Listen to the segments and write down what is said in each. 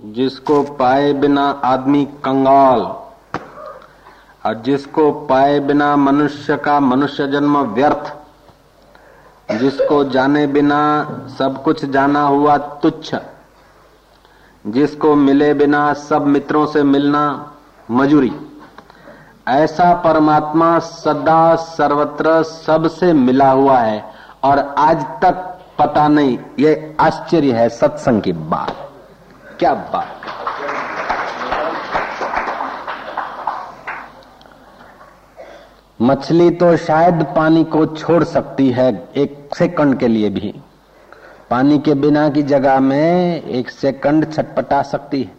जिसको पाए बिना आदमी कंगाल, और जिसको पाए बिना मनुष्य का मनुष्य जन्म व्यर्थ, जिसको जाने बिना सब कुछ जाना हुआ तुच्छ, जिसको मिले बिना सब मित्रों से मिलना मजूरी। ऐसा परमात्मा सदा सर्वत्र सबसे मिला हुआ है, और आज तक पता नहीं, ये आश्चर्य है सत्संग की बात। क्या बात? मछली तो शायद पानी को छोड़ सकती है एक सेकंड के लिए भी। पानी के बिना की जगह में एक सेकंड छटपटा सकती है।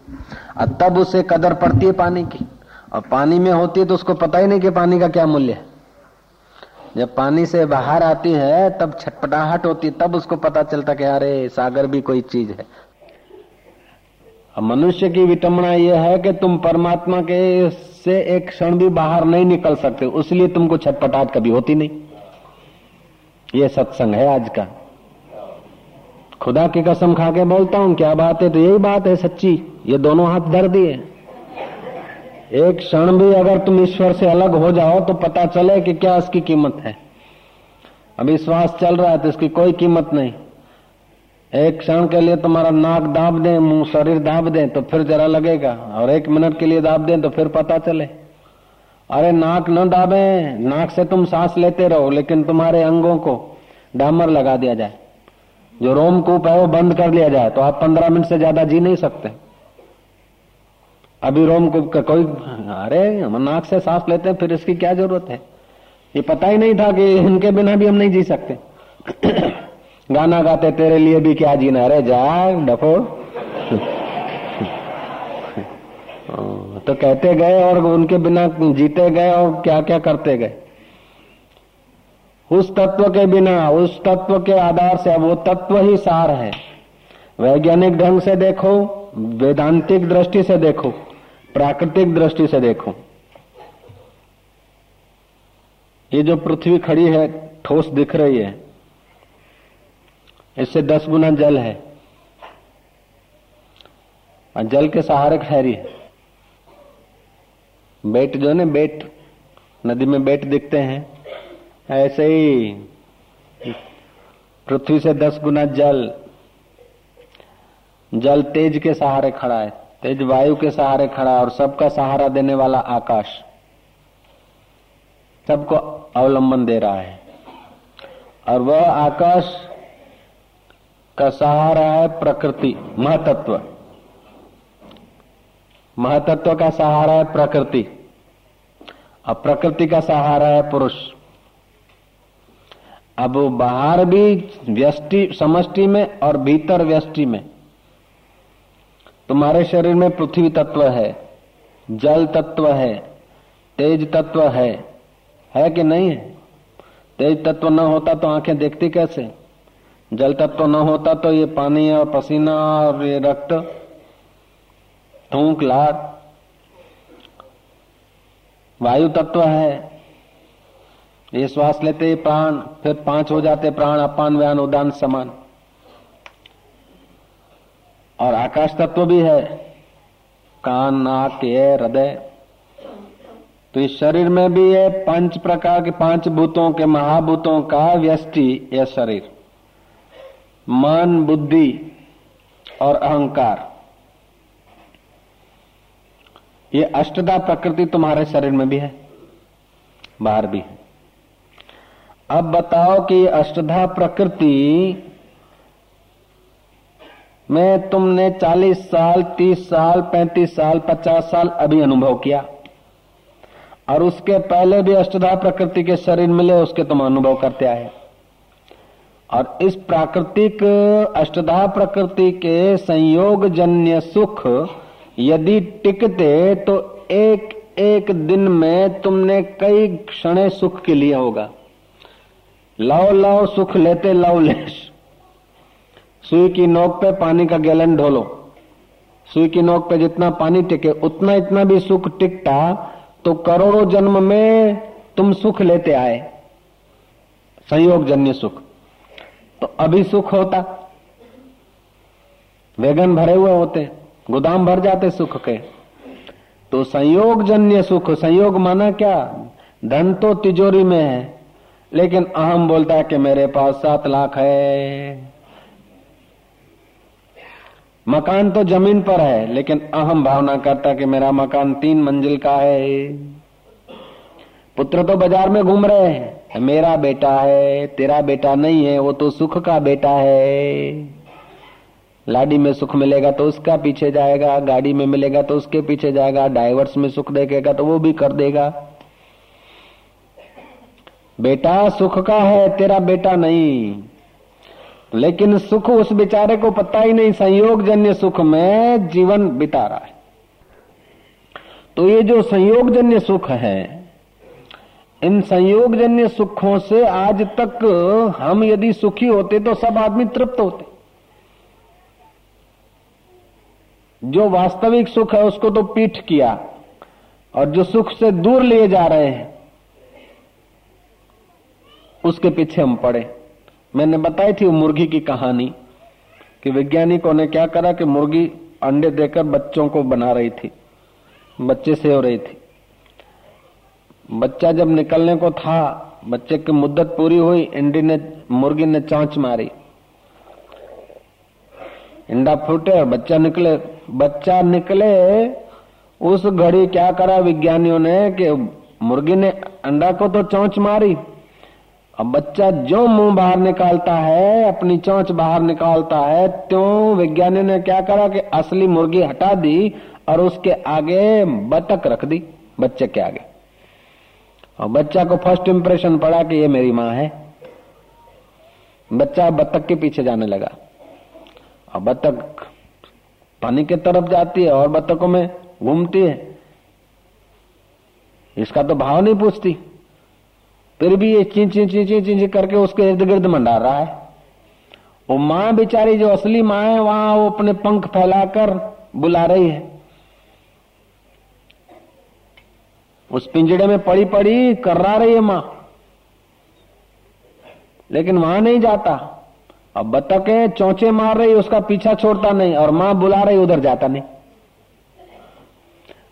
और तब उसे कदर पड़ती है पानी की। और पानी में होती है तो उसको पता ही नहीं कि पानी का क्या मूल्य है। जब पानी से बाहर आती है, तब छटपटाहट होती है, तब उसको पता चलता कि अरे, सागर भी कोई चीज़ है। मनुष्य की विटमना यह है कि तुम परमात्मा के से एक क्षण भी बाहर नहीं निकल सकते, उसलिए तुमको छटपटाहट कभी होती नहीं। ये सत्संग है आज का। खुदा की कसम खा के बोलता हूँ, क्या बात है? तो यही बात है सच्ची, ये दोनों हाथ धर दिए। एक क्षण भी अगर तुम ईश्वर से अलग हो जाओ तो पता चले कि क्या इसकी कीमत है। अभी श्वास चल रहा है तो इसकी कोई कीमत नहीं। एक क्षण के लिए तुम्हारा नाक दाब दे, मुँह शरीर दाब दे तो फिर जरा लगेगा। और एक मिनट के लिए दाब दे तो फिर पता चले। अरे नाक न दाबे, नाक से तुम सांस लेते रहो, लेकिन तुम्हारे अंगों को डामर लगा दिया जाए। जो रोमकूप है, वो बंद कर लिया जाए तो आप पंद्रह मिनट से ज़्यादा जी नहीं सकते। अभी रोमकूप का कोई अरे, हम नाक से सांस लेते हैं, फिर इसकी क्या ज़रूरत है? ये पता ही नहीं था कि इनके बिना भी हम नहीं जी सकते। गाना गाते तेरे लिए भी क्या जीना रे जा, डफो। तो कहते गए और उनके बिना जीते गए और क्या क्या करते गए? उस तत्व के बिना, उस तत्व के आधार से वो तत्व ही सार है। वैज्ञानिक ढंग से देखो, वेदांतिक दृष्टि से देखो, प्राकृतिक दृष्टि से देखो। ये जो पृथ्वी खड़ी है, ठोस दिख रही है। इससे दस गुना जल है। और जल के सहारे ठहरी है बेट जो है बेट, नदी में बेट दिखते हैं। ऐसे ही पृथ्वी से दस गुना जल जल तेज के सहारे खड़ा है, तेज वायु के सहारे खड़ा है और सबका सहारा देने वाला आकाश। सबको अवलंबन दे रहा है। और वह आकाश का सहारा है प्रकृति, महतत्व। महतत्व का सहारा है प्रकृति। और प्रकृति का सहारा है पुरुष। अब बाहर भी व्यष्टि, समष्टि में और भीतर व्यष्टि में। तुम्हारे शरीर में पृथ्वी तत्व है, जल तत्व है, तेज तत्व है। है कि नहीं है? तेज तत्व न होता तो आँखें देखती कैसे? जल तत्व न होता तो ये पानी और पसीना और ये रक्त, थूक लाट वायु तत्व है। ये श्वास लेते प्राण, फिर पाँच हो जाते प्राण, अपान, व्यान उदान समान। और आकाश तत्व भी है। कान, नाक, ये हृदय। तो इस शरीर में भी है पंच प्रकार के पाँच भूतों के महाभूतों का व्यष्टि यह शरीर। मन, बुद्धि और अहंकार। ये अष्टदा प्रकृति तुम्हारे शरीर में भी है, बाहर भी है। अब बताओ कि अष्टधा प्रकृति में तुमने 40 साल 30 साल 35 साल 50 साल अभी अनुभव किया। और उसके पहले भी अष्टधा प्रकृति के शरीर मिले, उसके तुम अनुभव करते आए। और इस प्राकृतिक अष्टधा प्रकृति के संयोग जन्य सुख यदि टिकते तो एक एक दिन में तुमने कई क्षण सुख के लिए होगा। लाओ लाओ, सुख लेते लाओ, लेश। सुई की नोक पे पानी का गैलन ढोलो। सुई की नोक पे जितना पानी टिके, उतना इतना भी सुख टिकता तो करोड़ों जन्म में तुम सुख लेते आए। संयोग जन्य सुख। अभी सुख होता। वेगन भरे हुए होते, गोदाम भर जाते सुख के। तो संयोग जन्य सुख, संयोग माना क्या? धन तो तिजोरी में है, लेकिन अहम बोलता है कि मेरे पास सात लाख है। मकान तो ज़मीन पर है, लेकिन अहम भावना करता कि मेरा मकान तीन मंजिल का है। पुत्र तो बाज़ार में घूम रहे हैं। मेरा बेटा है, तेरा बेटा नहीं है, वो तो सुख का बेटा है। लाडी में सुख मिलेगा तो उसका पीछे जाएगा, गाड़ी में मिलेगा तो उसके पीछे जाएगा डाइवर्स में सुख देखेगा तो वो भी कर देगा। बेटा सुख का है, तेरा बेटा नहीं। लेकिन सुख उस बेचारे को पता ही नहीं संयोग जन्य सुख में जीवन बिता रहा है। तो ये जो संयोग जन्य सुख है इन संयोग जन्य सुखों से आज तक हम यदि सुखी होते तो सब आदमी तृप्त होते। जो वास्तविक सुख है उसको तो पीठ किया और जो सुख से दूर लिए जा रहे हैं, उसके पीछे हम पड़े। मैंने बताई थी वो मुर्गी की कहानी कि वैज्ञानिकों ने क्या करा कि मुर्गी अंडे देकर बच्चों को बना रही थी, बच्चे से हो रही थी। बच्चा जब निकलने को था, बच्चे की मुद्दत पूरी हुई, इंडी ने, मुर्गी ने चांच मारी। इंडा फूटे और बच्चा निकले। बच्चा निकले, उस घड़ी क्या करा विज्ञानियों ने कि मुर्गी ने अंडा को तो चौंच मारी। अब बच्चा जो मुँह बाहर निकालता है, अपनी चोंच बाहर निकालता है, त्यों विज्ञानियों ने क्या करा कि असली मुर्गी हटा दी और उसके आगे बतख रख दी, बच्चे के आगे। और बच्चा को फ़र्स्ट इंप्रेशन पड़ा कि ये मेरी माँ है। बच्चा बत्तख के पीछे जाने लगा। और बत्तख पानी के तरफ़ जाती है और बत्तखों में घूमती है। इसका तो भाव नहीं पूछती। फिर भी ये चिंच चिंच चिंच चिंच करके उसके इर्द गिर्द मंडा रहा है। वो माँ बेचारी जो असली माँ है, वहाँ वो अपने पंख फैलाकर बुला रही है। उस पिंजड़े में पड़ी पड़ी कर्रा रही है माँ। लेकिन वहाँ नहीं जाता। अब बतके, चौचे मार रही, उसका पीछा छोड़ता नहीं और माँ बुला रही, उधर जाता नहीं।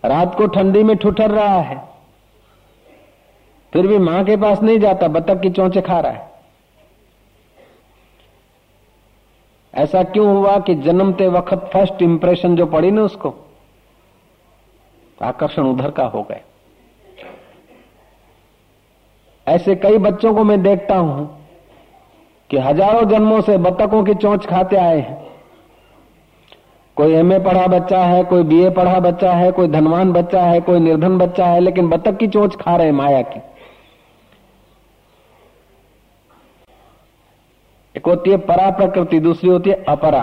रात को ठंडी में ठुठर रहा है। फिर भी माँ के पास नहीं जाता, बतख की चौंचे खा रहा है। ऐसा क्यों हुआ कि जन्मते वक्त फ़र्स्ट इंप्रेशन जो पड़ी ना उसको, आकर्षण उधर का हो गए। ऐसे कई बच्चों को मैं देखता हूँ कि हज़ारों जन्मों से बतखों की चोंच खाते आए हैं। कोई एमए पढ़ा बच्चा है, कोई बीए पढ़ा बच्चा है, कोई धनवान बच्चा है, कोई निर्धन बच्चा है, लेकिन बतख की चोंच खा रहे माया की। एक होती है परा प्रकृति दूसरी होती है अपरा।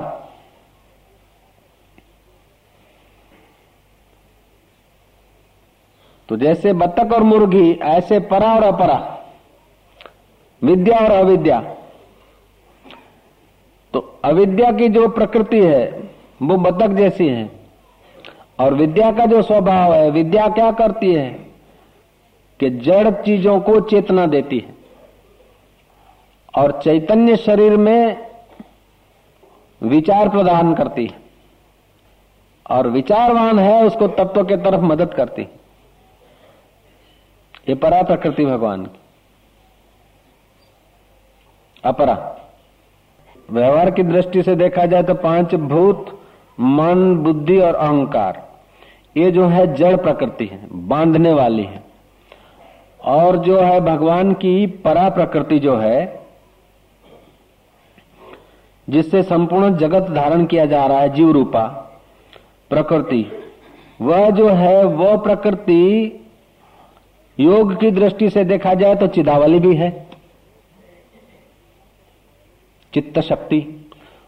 तो जैसे बतख और मुर्गी, ऐसे परा और अपरा। विद्या और अविद्या। तो अविद्या की जो प्रकृति है, वो बतख जैसी है। और विद्या का जो स्वभाव है, विद्या क्या करती है? कि जड़ चीज़ों को चेतना देती है। और चैतन्य शरीर में विचार प्रदान करती है। और विचारवान है, उसको तत्व के तरफ़ मदद करती ये परा प्रकृति भगवान की। अपरा। व्यवहार की दृष्टि से देखा जाए तो पाँच भूत, मन, बुद्धि और अहंकार। ये जो है जड़ प्रकृति है, बांधने वाली है। और जो है भगवान की परा प्रकृति जो है, जिससे संपूर्ण जगत धारण किया जा रहा है जीव रूपा प्रकृति, वह जो है, वह प्रकृति योग की दृष्टि से देखा जाए तो चिदावली भी है। चित्त शक्ति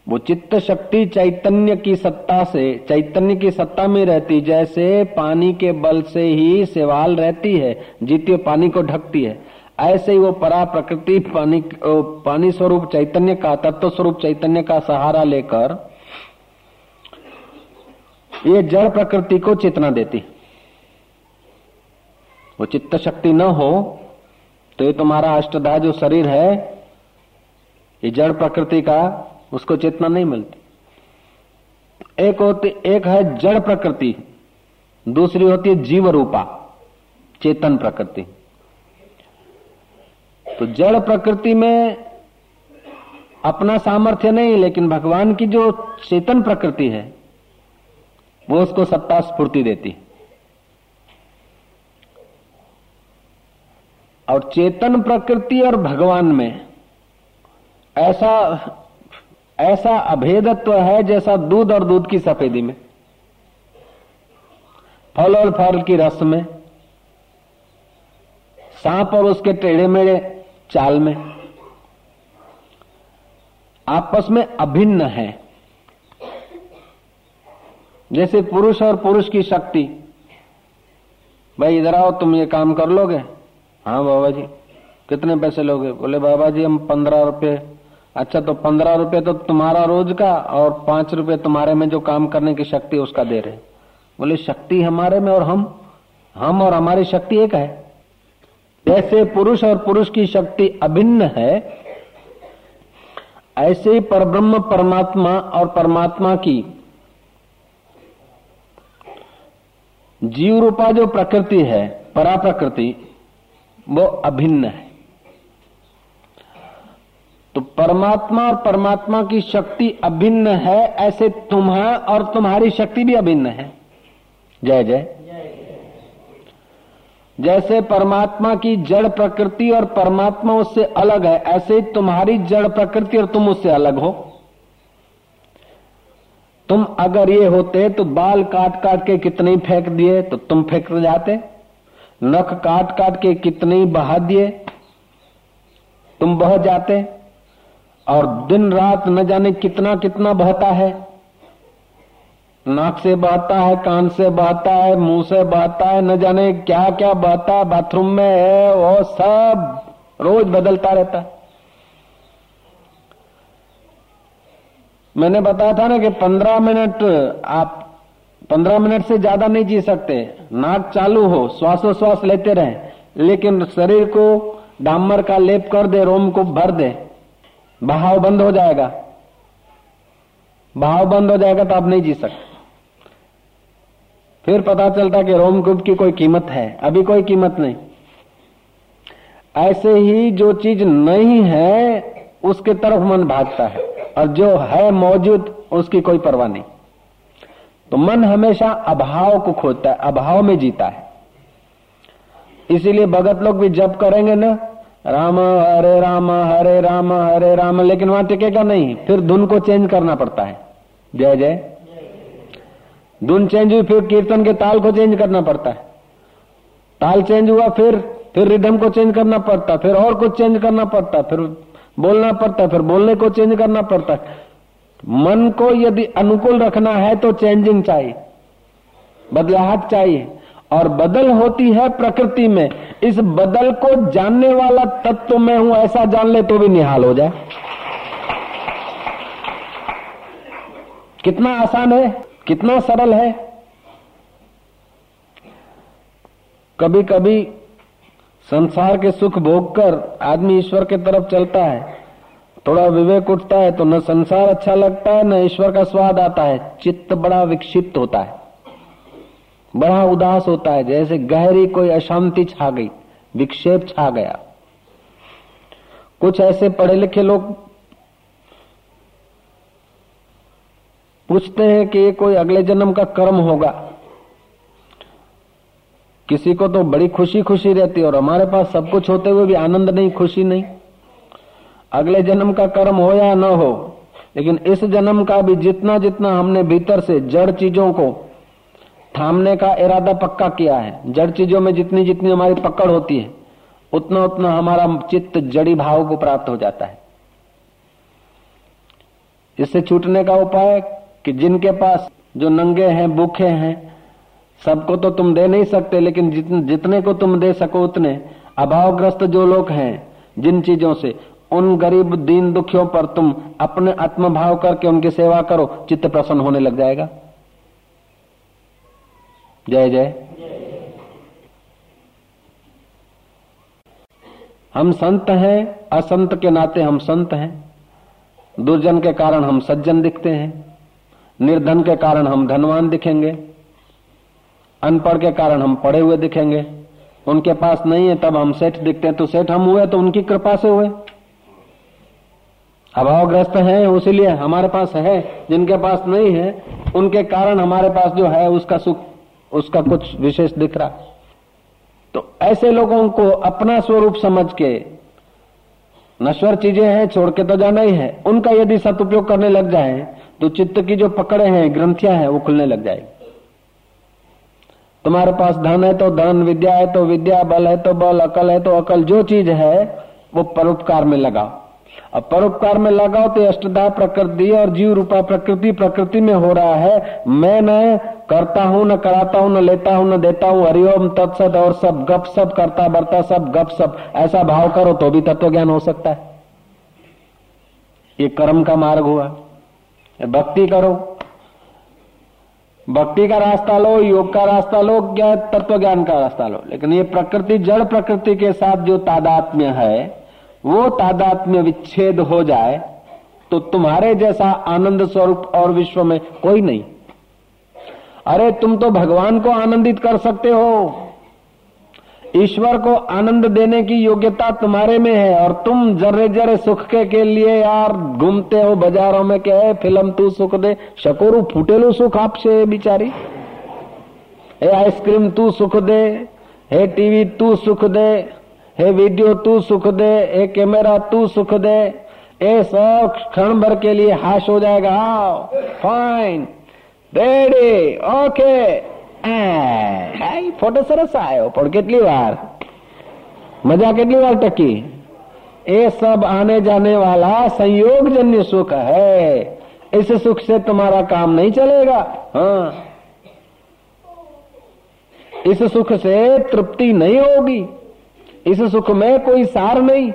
वो चित्त शक्ति चैतन्य की सत्ता से, चैतन्य की सत्ता में रहती, जैसे पानी के बल से ही सेवाल रहती है जीती पानी को ढकती है। ऐसे ही वो परा प्रकृति पानी पानी स्वरूप चैतन्य का, तत्व स्वरूप चैतन्य का सहारा लेकर, ये जड़ प्रकृति को चेतना देती। वो चित्त शक्ति न हो तो ये तुम्हारा अष्टधा जो शरीर है, ये जड़ प्रकृति का, उसको चेतना नहीं मिलती। एक होती, एक है जड़ प्रकृति, दूसरी होती है जीव रूपा चेतन प्रकृति। तो जड़ प्रकृति में अपना सामर्थ्य नहीं, लेकिन भगवान की जो चेतन प्रकृति है, वो उसको सत्ता स्फूर्ति देती। और चेतन प्रकृति और भगवान में ऐसा ऐसा अभेदत्व है जैसा दूध और दूध की सफेदी में। फल और फल की रस में, सांप और उसके टेढ़े मेढ़े चाल में। आपस में अभिन्न है। जैसे पुरुष और पुरुष की शक्ति। भाई इधर आओ, तुम ये काम कर लोगे। हाँ बाबा जी। कितने पैसे लोगे? बोले, बाबा जी, हम पंद्रह रुपए। अच्छा तो पंद्रह रुपए तो तुम्हारा रोज का और पाँच रुपए तुम्हारे में जो काम करने की शक्ति उसका दे रहे बोले, शक्ति हमारे में और हम? हम और हमारी शक्ति एक है। जैसे पुरुष और पुरुष की शक्ति अभिन्न है, ऐसे ही परब्रह्म परमात्मा और परमात्मा की जीव रूपा जो प्रकृति है परा प्रकृति वो अभिन्न है। तो परमात्मा और परमात्मा की शक्ति अभिन्न है, ऐसे तुम्हारा और तुम्हारी शक्ति भी अभिन्न है। जय जय। जैसे परमात्मा की जड़ प्रकृति और परमात्मा उससे अलग है, ऐसे ही तुम्हारी जड़ प्रकृति और तुम उससे अलग हो। तुम अगर ये होते तो बाल काट काट के कितने फेंक दिए तो तुम फेंक जाते। नख काट काट के कितने बहा दिए तुम बह जाते और दिन रात न जाने कितना कितना बहता है। नाक से बहता है, कान से बहता है, मुँह से बहता है, न जाने क्या क्या बहता है, बाथरूम में है, वो सब रोज बदलता रहता। है मैंने बताया था ना कि पंद्रह मिनट आप पंद्रह मिनट से ज़्यादा नहीं जी सकते। नाक चालू हो, श्वासोश्वास लेते रहे, लेकिन शरीर को डामर का लेप कर दे, रोम को भर दे। बहाव बंद हो जाएगा। बहाव बंद हो जाएगा तो आप नहीं जी सकते। फिर पता चलता कि रोमकूप की कोई कीमत है। अभी कोई कीमत नहीं। ऐसे ही जो चीज़ नहीं है, उसके तरफ़ मन भागता है। और जो है मौजूद, उसकी कोई परवाह नहीं। तो मन हमेशा अभाव को खोजता है, अभाव में जीता है। इसीलिए भगत लोग भी जब करेंगे ना, राम, हरे राम हरे राम हरे राम, लेकिन वहाँ टिकेगा नहीं, फिर धुन को चेंज करना पड़ता है। जय जय। धुन चेंज हुई, फिर कीर्तन के ताल को चेंज करना पड़ता है। ताल चेंज हुआ, फिर फिर रिदम को चेंज करना पड़ता फिर और कुछ चेंज करना पड़ता फिर बोलना पड़ता फिर बोलने को चेंज करना पड़ता मन को यदि अनुकूल रखना है तो चेंजिंग चाहिए। बदलाहट चाहिए। और बदल होती है प्रकृति में। इस बदल को जानने वाला तत्व मैं हूँ, ऐसा जान ले तो भी निहाल हो जाए। कितना आसान है, कितना सरल है। कभी कभी संसार के सुख भोग कर आदमी ईश्वर के तरफ़ चलता है। थोड़ा विवेक उठता है तो न संसार अच्छा लगता है, न ईश्वर का स्वाद आता है। चित्त बड़ा विक्षिप्त होता है। बड़ा उदास होता है, जैसे गहरी कोई अशांति छा गई, विक्षेप छा गया। कुछ ऐसे पढ़े लिखे लोग पूछते हैं कि ये कोई अगले जन्म का कर्म होगा। किसी को तो बड़ी खुशी खुशी रहती है और हमारे पास सब कुछ होते हुए भी आनंद नहीं, खुशी नहीं। अगले जन्म का कर्म हो या न हो लेकिन इस जन्म का भी जितना जितना हमने भीतर से जड़ चीज़ों को थामने का इरादा पक्का किया है जड़ चीज़ों में जितनी जितनी हमारी पकड़ होती है उतना उतना हमारा चित्त जड़ी भाव को प्राप्त हो जाता है। इससे छूटने का उपाय कि जिनके पास जो नंगे हैं भूखे हैं सबको तो तुम दे नहीं सकते लेकिन जितने, को तुम दे सको उतने। अभावग्रस्त जो लोग हैं जिन चीज़ों से उन गरीब दीन दुखियों पर तुम अपने आत्मभाव करके उनकी सेवा करो, चित्त प्रसन्न होने लग जाएगा। जय जय। हम संत हैं, असंत के नाते हम संत हैं। दुर्जन के कारण हम सज्जन दिखते हैं। निर्धन के कारण हम धनवान दिखेंगे। अनपढ़ के कारण हम पढ़े हुए दिखेंगे। उनके पास नहीं है, तब हम सेठ दिखते हैं। तो सेठ हम हुए तो उनकी कृपा से हुए। अभावग्रस्त हैं उसीलिए हमारे पास है, जिनके पास नहीं है, उनके कारण हमारे पास जो है, उसका सुख, उसका कुछ विशेष दिख रहा तो ऐसे लोगों को अपना स्वरूप समझ के, नश्वर चीज़ें हैं, छोड़ के तो जाना ही है। उनका यदि सदुपयोग करने लग जाए तो चित्त की जो पकड़े हैं, ग्रंथियाँ हैं, वो खुलने लग जाएगी। तुम्हारे पास धन है तो धन, विद्या है तो विद्या, बल है तो बल, अकल है तो अकल, जो चीज़ है, वो परोपकार में लगाओ। अब परोपकार में लगाओ तो अष्टदा प्रकृति और जीव रूपा प्रकृति प्रकृति में हो रहा है। मैं न करता हूँ, न कराता हूँ, न लेता हूँ, न देता हूँ। हरिओम तत्सद और सब, गप सब, करता, बरता सब, गप सब। ऐसा भाव करो तो भी तत्व ज्ञान हो सकता है। ये कर्म का मार्ग हुआ। भक्ति करो। भक्ति का रास्ता लो, योग का रास्ता लो क्या तत्व ज्ञान का रास्ता लो। लेकिन ये प्रकृति, जड़ प्रकृति के साथ जो तादात्म्य है वो तादात्म्य विच्छेद हो जाए तो तुम्हारे जैसा आनंद स्वरूप और विश्व में कोई नहीं। अरे तुम तो भगवान को आनंदित कर सकते हो। ईश्वर को आनंद देने की योग्यता तुम्हारे में है और तुम जर्रे जर्रे सुख के, के लिए यार घूमते हो बाजारों में क्या है फ़िल्म तू सुख दे शकोरू फूटेलू सुख आपसे बिचारी। आइसक्रीम तू सुख दे हे टीवी तू सुख दे हे वीडियो तू सुख दे हे कैमरा तू सुख दे ए सब क्षण भर के लिए हाश हो जाएगा फाइन रेडी ओके ફોટો સરસ આવ્યો પણ કેટલી વાર मजा કેટલી વાર टकी ये सब आने जाने वाला संयोग जन्य सुख है इस सुख से तुम्हारा काम नहीं चलेगा हाँ इस सुख से तृप्ति नहीं होगी इस सुख में कोई सार नहीं।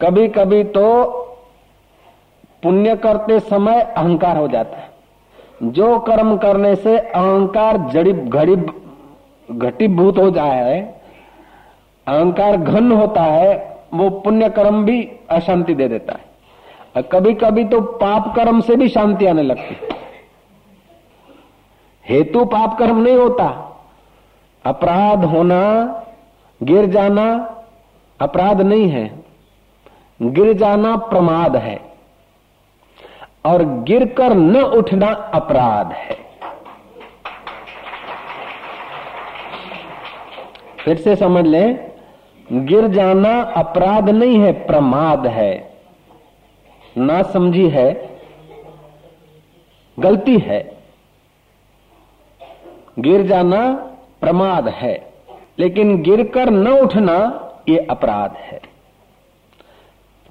कभी कभी तो पुण्य करते समय अहंकार हो जाता है। जो कर्म करने से अहंकार जड़ी घड़ी घटीभूत हो जाए, अहंकार घन होता है, वो पुण्य कर्म भी अशांति दे देता है। और कभी कभी तो पाप कर्म से भी शांति आने लगती हेतु पाप कर्म नहीं होता। अपराध होना, गिर जाना अपराध नहीं है। गिर जाना प्रमाद है और गिरकर न उठना अपराध है। फिर से समझ लें, गिर जाना अपराध नहीं है, प्रमाद है। ना समझी है, गलती है। गिर जाना प्रमाद है। लेकिन गिरकर न उठना, ये अपराध है।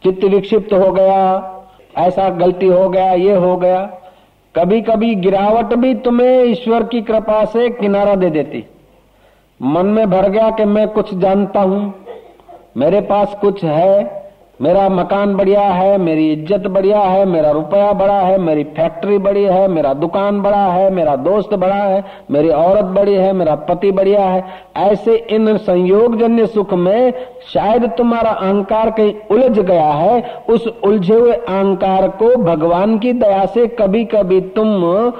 चित्त विक्षिप्त हो गया, ऐसा गलती हो गया, ये हो गया। कभी कभी गिरावट भी तुम्हें ईश्वर की कृपा से किनारा दे देती। मन में भर गया कि मैं कुछ जानता हूँ, मेरे पास कुछ है मेरा मकान बढ़िया है, मेरी इज़्ज़त बढ़िया है, मेरा रुपया बड़ा है, मेरी फैक्ट्री बड़ी है, मेरा दुकान बड़ा है, मेरा दोस्त बड़ा है, मेरी औरत बड़ी है, मेरा पति बढ़िया है। ऐसे इन संयोग जन्य सुख में शायद तुम्हारा अहंकार कहीं उलझ गया है, उस उलझे हुए अहंकार को भगवान की दया से कभी कभी तुम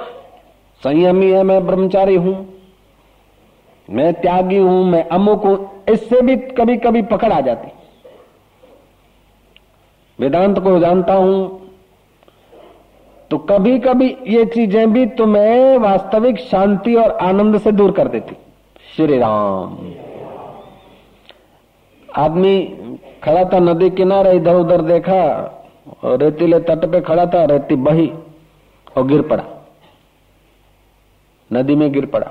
संयमी है, मैं ब्रह्मचारी हूँ, मैं त्यागी हूँ, मैं अमुक हूँ, इससे भी कभी कभी पकड़ आ जाती। वेदांत को जानता हूँ। तो कभी कभी ये चीज़ें भी तुम्हें वास्तविक शांति और आनंद से दूर कर देती। श्री राम। आदमी खड़ा था नदी किनारे इधर उधर देखा, और रेतीले तट पे खड़ा था, रेती बही और गिर पड़ा। नदी में गिर पड़ा।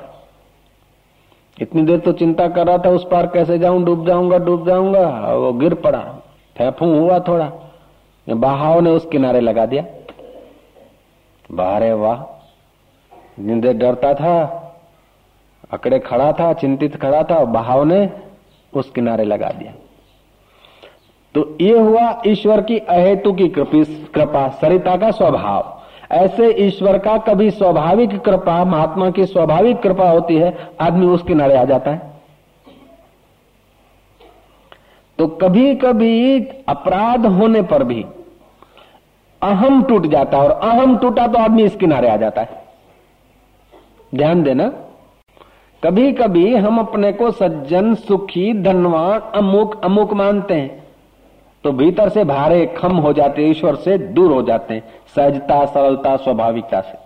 इतनी देर तो चिंता कर रहा था, उस पार कैसे जाऊँ, डूब जाऊँगा डूब जाऊँगा वो गिर पड़ा। फैफू हुआ थोड़ा। बहाव ने उस किनारे लगा दिया। बाहरे वाह। जिंदे डरता था, अकड़े खड़ा था, चिंतित खड़ा था बहाव ने उस किनारे लगा दिया। तो ये हुआ ईश्वर की अहेतु की कृपा, सरिता का स्वभाव। ऐसे ईश्वर का कभी स्वाभाविक कृपा, महात्मा की स्वाभाविक कृपा होती है, आदमी उस किनारे आ जाता है। तो कभी कभी अपराध होने पर भी अहम टूट जाता है और अहम टूटा तो आदमी इस किनारे आ जाता है। ध्यान देना कभी कभी हम अपने को सज्जन, सुखी, धनवान, अमुक अमुक मानते हैं तो भीतर से भारे खम हो जाते ईश्वर से दूर हो जाते हैं, सहजता, सरलता, स्वाभाविकता से।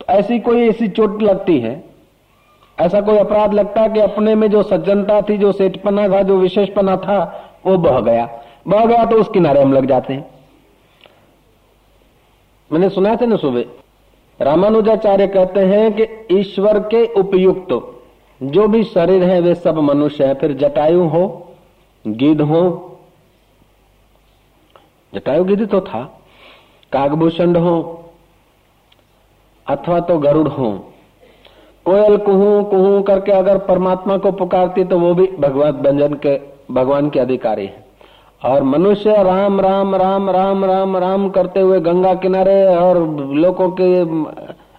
तो ऐसी कोई ऐसी चोट लगती है ऐसा कोई अपराध लगता है कि अपने में जो सज्जनता थी, जो सेठपना था, जो विशेषपना था, वो बह गया। बह गया तो उस किनारे हम लग जाते हैं। मैंने सुना था ना सुबह, रामानुजाचार्य कहते हैं कि ईश्वर के उपयुक्त जो भी शरीर है, वे सब मनुष्य है। फिर जटायु हो गिद्ध हो, जटायु गिद्ध तो था, कागभूषण हो, अथवा तो गरुड़ हो कोयल कुहू कुहू करके अगर परमात्मा को पुकारती तो वो भी भगवत व्यंजन के, भगवान के अधिकारी है। और मनुष्य राम राम राम राम राम राम करते हुए गंगा किनारे और लोगों के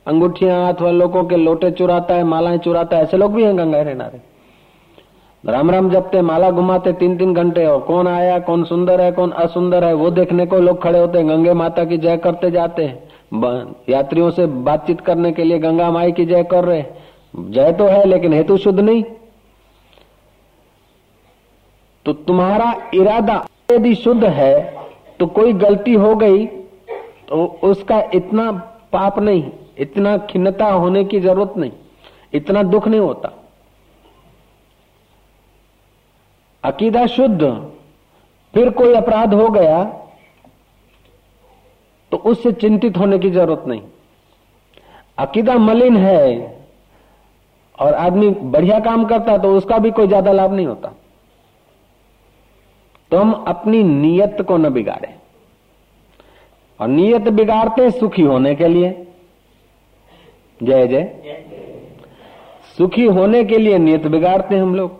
अंगूठिया अथवा लोगों के लोटे चुराता है, मालाएँ चुराता है, ऐसे लोग भी हैं गंगा किनारे। राम राम जपते माला घुमाते तीन तीन घंटे, और कौन आया, कौन सुंदर है, कौन असुंदर है, वो देखने को लोग खड़े होते हैं, गंगे माता की जय करते जाते हैं। यात्रियों से बातचीत करने के लिए गंगा माई की जय कर रहे। जय तो है, लेकिन हेतु शुद्ध नहीं। तो तुम्हारा इरादा यदि शुद्ध है तो कोई गलती हो गई तो उसका इतना पाप नहीं, इतना खिन्नता होने की ज़रूरत नहीं, इतना दुख नहीं होता। अकीदा शुद्ध, फिर कोई अपराध हो गया तो उससे चिंतित होने की ज़रूरत नहीं। अकीदा मलिन है और आदमी बढ़िया काम करता है तो उसका भी कोई ज़्यादा लाभ नहीं होता। तो हम अपनी नीयत को न बिगाड़े। और नीयत बिगाड़ते सुखी होने के लिए। जय जय। सुखी होने के लिए नियत बिगाड़ते हम लोग।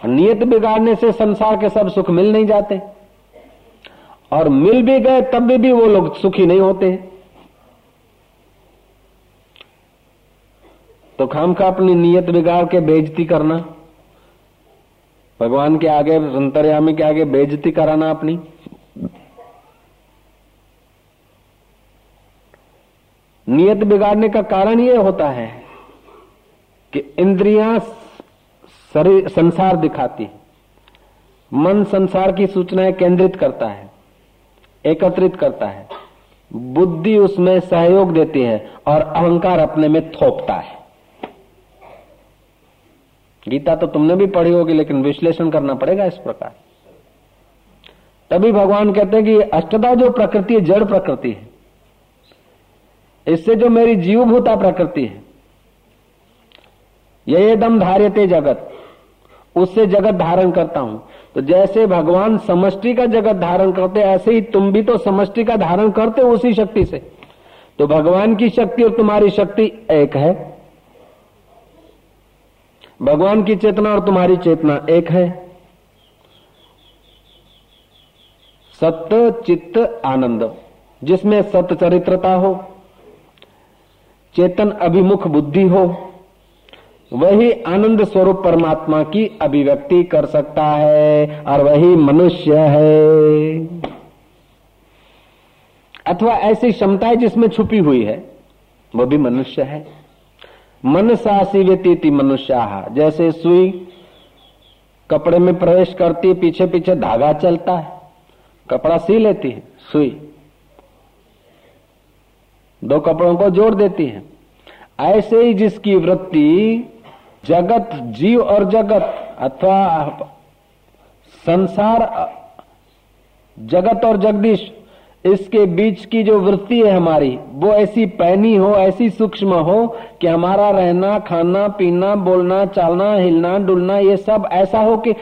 नियत बिगाड़ने से संसार के सब सुख मिल नहीं जाते। और मिल भी गए तब भी, भी वो लोग सुखी नहीं होते। तो खाम खा अपनी नियत बिगाड़ के बेजती करना भगवान के आगे अंतर्यामी के आगे बेजती कराना अपनी। नियत बिगाड़ने का कारण यह होता है कि इंद्रियाँ शरीर संसार दिखाती। मन संसार की सूचनाएँ केंद्रित करता है। एकत्रित करता है। बुद्धि उसमें सहयोग देती है और अहंकार अपने में थोपता है। गीता तो तुमने भी पढ़ी होगी, लेकिन विश्लेषण करना पड़ेगा इस प्रकार। तभी भगवान कहते हैं कि अष्टदा जो प्रकृति है, जड़ प्रकृति है। इससे जो मेरी जीवभूता प्रकृति है ये दम धार्यते जगत। उससे जगत धारण करता हूँ। तो जैसे भगवान समष्टि का जगत धारण करते, ऐसे ही तुम भी तो समष्टि का धारण करते हो उसी शक्ति से। तो भगवान की शक्ति और तुम्हारी शक्ति एक है। भगवान की चेतना और तुम्हारी चेतना एक है। सत्य, चित्त, आनंद, जिसमें सत्य चरित्रता हो, चेतन अभिमुख बुद्धि हो वही आनंद स्वरूप परमात्मा की अभिव्यक्ति कर सकता है और वही मनुष्य है। अथवा ऐसी क्षमताएँ जिसमें छुपी हुई है, वो भी मनुष्य है। मन सासी व्यतीति मनुष्य, जैसे सुई कपड़े में प्रवेश करती पीछे पीछे धागा चलता है, कपड़ा सी लेती है, सुई। दो कपड़ों को जोड़ देती है। ऐसे ही जिसकी वृत्ति जगत, जीव और जगत, अथवा संसार, जगत और जगदीश, इसके बीच की जो वृत्ति है हमारी, वो ऐसी पैनी हो, ऐसी सूक्ष्म हो, कि हमारा रहना, खाना, पीना, बोलना, चालना, हिलना, डुलना, ये सब ऐसा हो कि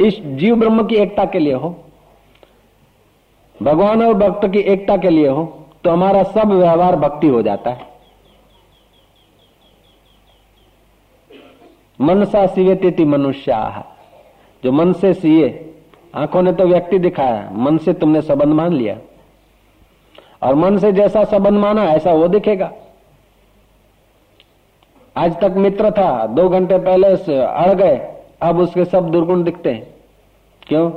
इस जीव ब्रह्म की एकता के लिए हो, भगवान और भक्त की एकता के लिए हो तो हमारा सब व्यवहार भक्ति हो जाता है। मन सा सिवे मनुष्य। जो मन से सीए, आँखों ने तो व्यक्ति दिखाया, मन से तुमने संबंध मान लिया। और मन से जैसा संबंध माना, ऐसा वो दिखेगा। आज तक मित्र था, दो घंटे पहले अड़ गए, अब उसके सब दुर्गुण दिखते हैं। क्यों?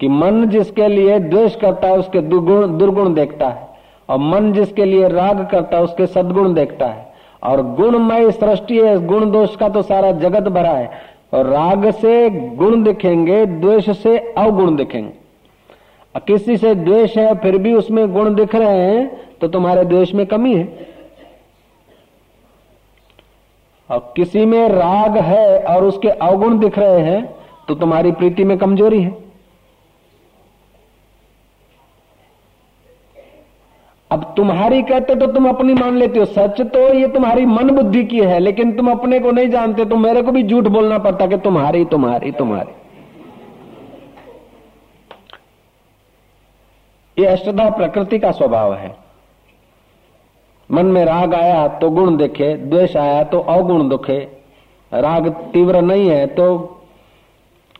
कि मन जिसके लिए द्वेष करता है, उसके दुर्गुण दुर्गुण देखता है। और मन जिसके लिए राग करता है, उसके सदगुण देखता है। और गुणमय सृष्टि है, गुण दोष का तो सारा जगत भरा है। और राग से गुण दिखेंगे, द्वेष से अवगुण दिखेंगे। किसी से द्वेष है, फिर भी उसमें गुण दिख रहे हैं तो तुम्हारे द्वेष में कमी है। और किसी में राग है और उसके अवगुण दिख रहे हैं तो तुम्हारी प्रीति में कमज़ोरी है। अब तुम्हारी कहते तो तुम अपनी मान लेते हो। सच तो ये तुम्हारी मन बुद्धि की है, लेकिन तुम अपने को नहीं जानते तो मेरे को भी झूठ बोलना पड़ता कि तुम्हारी तुम्हारी तुम्हारी। ये अष्टधा प्रकृति का स्वभाव है। मन में राग आया तो गुण दिखे, द्वेष आया तो अवगुण दुखे। राग तीव्र नहीं है तो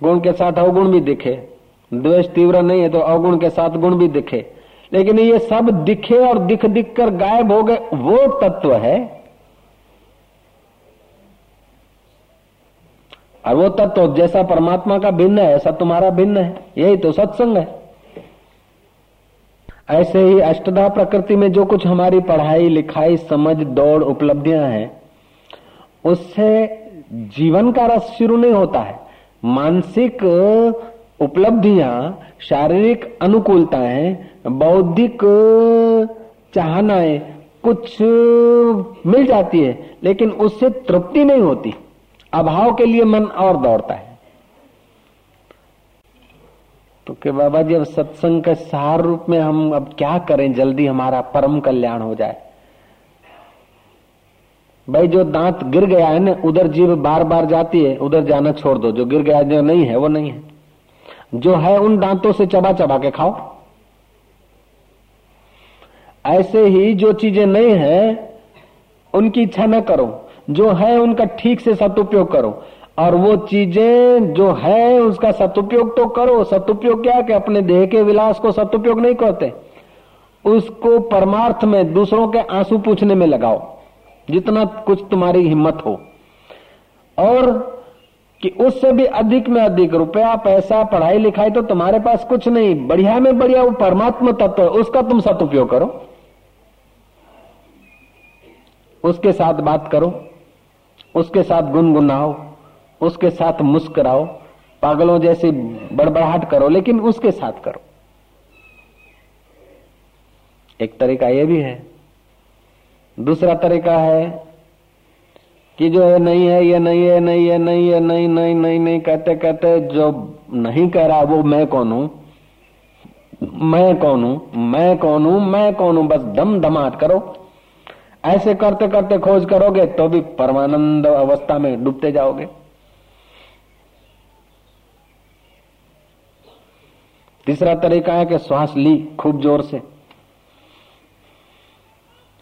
गुण के साथ अवगुण भी दिखे। द्वेष तीव्र नहीं है तो अवगुण के साथ गुण भी दिखे। लेकिन ये सब दिखे और दिख दिख कर गायब हो गए, वो तत्व है। और वो तत्व जैसा परमात्मा का भिन्न है, ऐसा तुम्हारा भिन्न है, यही तो सत्संग है। ऐसे ही अष्टधा प्रकृति में जो कुछ हमारी पढ़ाई, लिखाई, समझ, दौड़, उपलब्धियाँ हैं, उससे जीवन का रस शुरू नहीं होता है। मानसिक उपलब्धियाँ शारीरिक अनुकूलताएँ, बौद्धिक, चाहनाएँ कुछ मिल जाती है, लेकिन उससे तृप्ति नहीं होती। अभाव के लिए मन और दौड़ता है। तो कि बाबा जी, अब सत्संग के सार रूप में हम अब क्या करें? जल्दी हमारा परम कल्याण हो जाए। भाई, जो दांत गिर गया है ना, उधर जीव बार बार जाती है, उधर जाना छोड़ दो। जो गिर गया जो नहीं है, वो नहीं है। जो है उन दांतों से चबा चबा के खाओ। ऐसे ही जो चीज़ें नहीं है, उनकी इच्छा न करो। जो है उनका ठीक से सदुपयोग करो। और वो चीज़ें जो है उसका सदुपयोग तो करो। सदुपयोग क्या कि अपने देह के विलास को सदुपयोग नहीं करते उसको परमार्थ में दूसरों के आँसू पूछने में लगाओ, जितना कुछ तुम्हारी हिम्मत हो। और कि उससे भी अधिक में अधिक रुपया, पैसा, पढ़ाई लिखाई तो तुम्हारे पास कुछ नहीं। बढ़िया में बढ़िया वो परमात्मा तत्व है, उसका तुम सदुपयोग करो। उसके साथ बात करो, उसके साथ गुनगुनाओ, उसके साथ मुस्कुराओ, पागलों जैसी बड़बड़ाहट करो, लेकिन उसके साथ करो। एक तरीका यह भी है। दूसरा तरीका है कि जो ये नहीं है, ये नहीं है नहीं है नहीं है, नहीं नहीं नहीं नहीं, कहते कहते, जो नहीं कह रहा वो मैं कौन हूँ? मैं कौन हूँ? मैं कौन हूँ? मैं कौन हूँ? बस दम दमाट करो। ऐसे करते करते खोज करोगे तो भी परमानंद अवस्था में डूबते जाओगे। तीसरा तरीका है कि श्वास ली खूब ज़ोर से।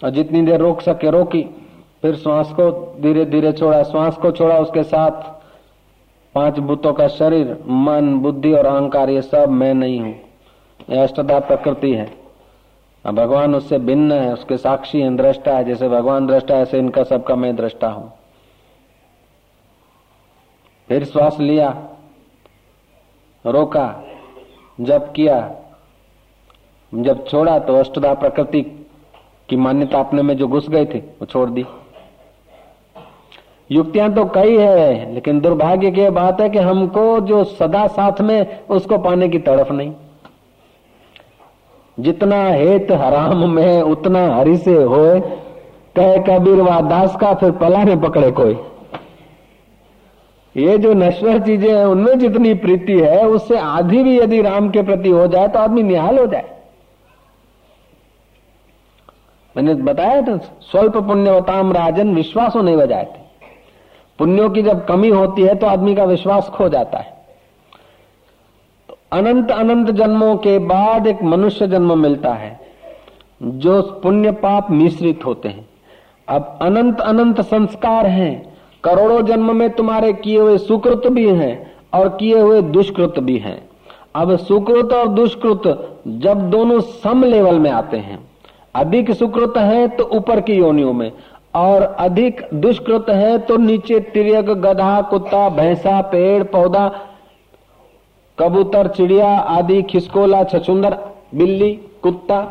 और जितनी देर रोक सके, रोकी। फिर श्वास को धीरे धीरे छोड़ा, श्वास को छोड़ा, उसके साथ पाँच भूतों का शरीर, मन, बुद्धि और अहंकार, ये सब मैं नहीं हूँ। यह अष्टधा प्रकृति है। भगवान उससे भिन्न है, उसके साक्षी है, दृष्टा है। जैसे भगवान दृष्टा है, ऐसे इनका सबका मैं दृष्टा हूँ। फिर श्वास लिया, रोका जब किया। जब छोड़ा तो अष्टधा प्रकृति की मान्यता अपने में जो घुस गई थी, वो छोड़ दी। युक्तियाँ तो कई है, लेकिन दुर्भाग्य की बात है कि हमको जो सदा साथ में, उसको पाने की तड़फ नहीं। जितना हेत हराम में, उतना हरि से होए, कह कबीर व दास का फिर पला ने पकड़े कोई। ये जो नश्वर चीज़ें हैं, उनमें जितनी प्रीति है, उससे आधी भी यदि राम के प्रति हो जाए तो आदमी निहाल हो जाए। मैंने बताया था, स्वल्प पुण्यवताम राजन, विश्वास नहीं थे पुण्यों की जब कमी होती है तो आदमी का विश्वास खो जाता है। तो अनंत अनंत जन्मों के बाद एक मनुष्य जन्म मिलता है, जो पुण्य पाप मिश्रित होते हैं। अब अनंत अनंत संस्कार हैं। करोड़ों जन्म में तुम्हारे किए हुए सुकृत भी हैं और किए हुए दुष्कृत भी हैं। अब सुकृत और दुष्कृत जब दोनों सम लेवल में आते हैं, अधिक सुकृत है तो ऊपर की योनियों में और अधिक दुष्कृत है तो नीचे तिरक, गधा, कुत्ता, भैंसा, पेड़, पौधा, कबूतर, चिड़िया आदि, खिसकोला, छछुंदर, बिल्ली, कुत्ता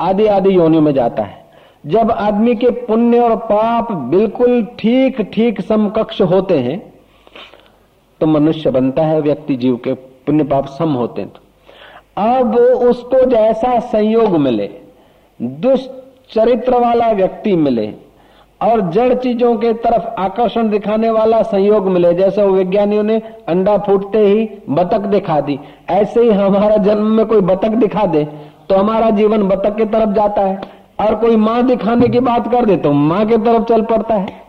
आदि आदि योनियों में जाता है। जब आदमी के पुण्य और पाप बिल्कुल ठीक ठीक समकक्ष होते हैं तो मनुष्य बनता है, व्यक्ति जीव के पुण्य पाप सम होते हैं। तो अब उसको जैसा संयोग मिले, दुष्चरित्र वाला व्यक्ति मिले और जड़ चीज़ों के तरफ़ आकर्षण दिखाने वाला संयोग मिले। जैसे वो विज्ञानियों ने अंडा फूटते ही बतक दिखा दी। ऐसे ही हमारा जन्म में कोई बतक दिखा दे तो हमारा जीवन बतख की तरफ़ जाता है। और कोई माँ दिखाने की बात कर दे तो माँ की तरफ़ चल पड़ता है।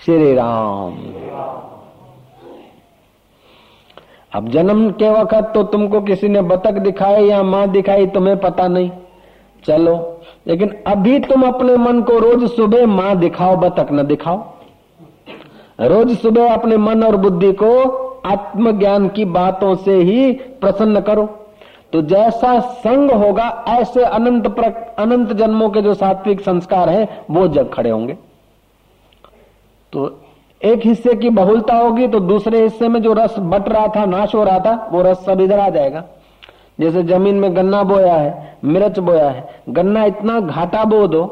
श्री राम। अब जन्म के वक्त तो तुमको किसी ने बतख दिखाई या माँ दिखाई, तुम्हें पता नहीं। चलो। लेकिन अभी तुम अपने मन को रोज सुबह माँ दिखाओ बतक न दिखाओ। रोज सुबह अपने मन और बुद्धि को आत्मज्ञान की बातों से ही प्रसन्न करो। तो जैसा संग होगा, ऐसे अनंत अनंत जन्मों के जो सात्विक संस्कार हैं, वो जग खड़े होंगे। तो एक हिस्से की बहुलता होगी तो दूसरे हिस्से में जो रस बट रहा था, नाश हो रहा था, वो रस सब इधर आ जाएगा। जैसे ज़मीन में गन्ना बोया है, मिर्च बोया है, गन्ना इतना घाटा बो दो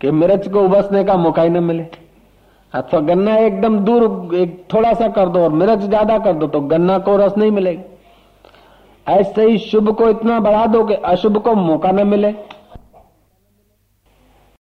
कि मिर्च को उबसने का मौका ही न मिले। अथवा गन्ना एकदम दूर, एक थोड़ा सा कर दो और मिर्च ज़्यादा कर दो तो गन्ना को रस नहीं मिलेगा। ऐसे ही शुभ को इतना बढ़ा दो कि अशुभ को मौका न मिले।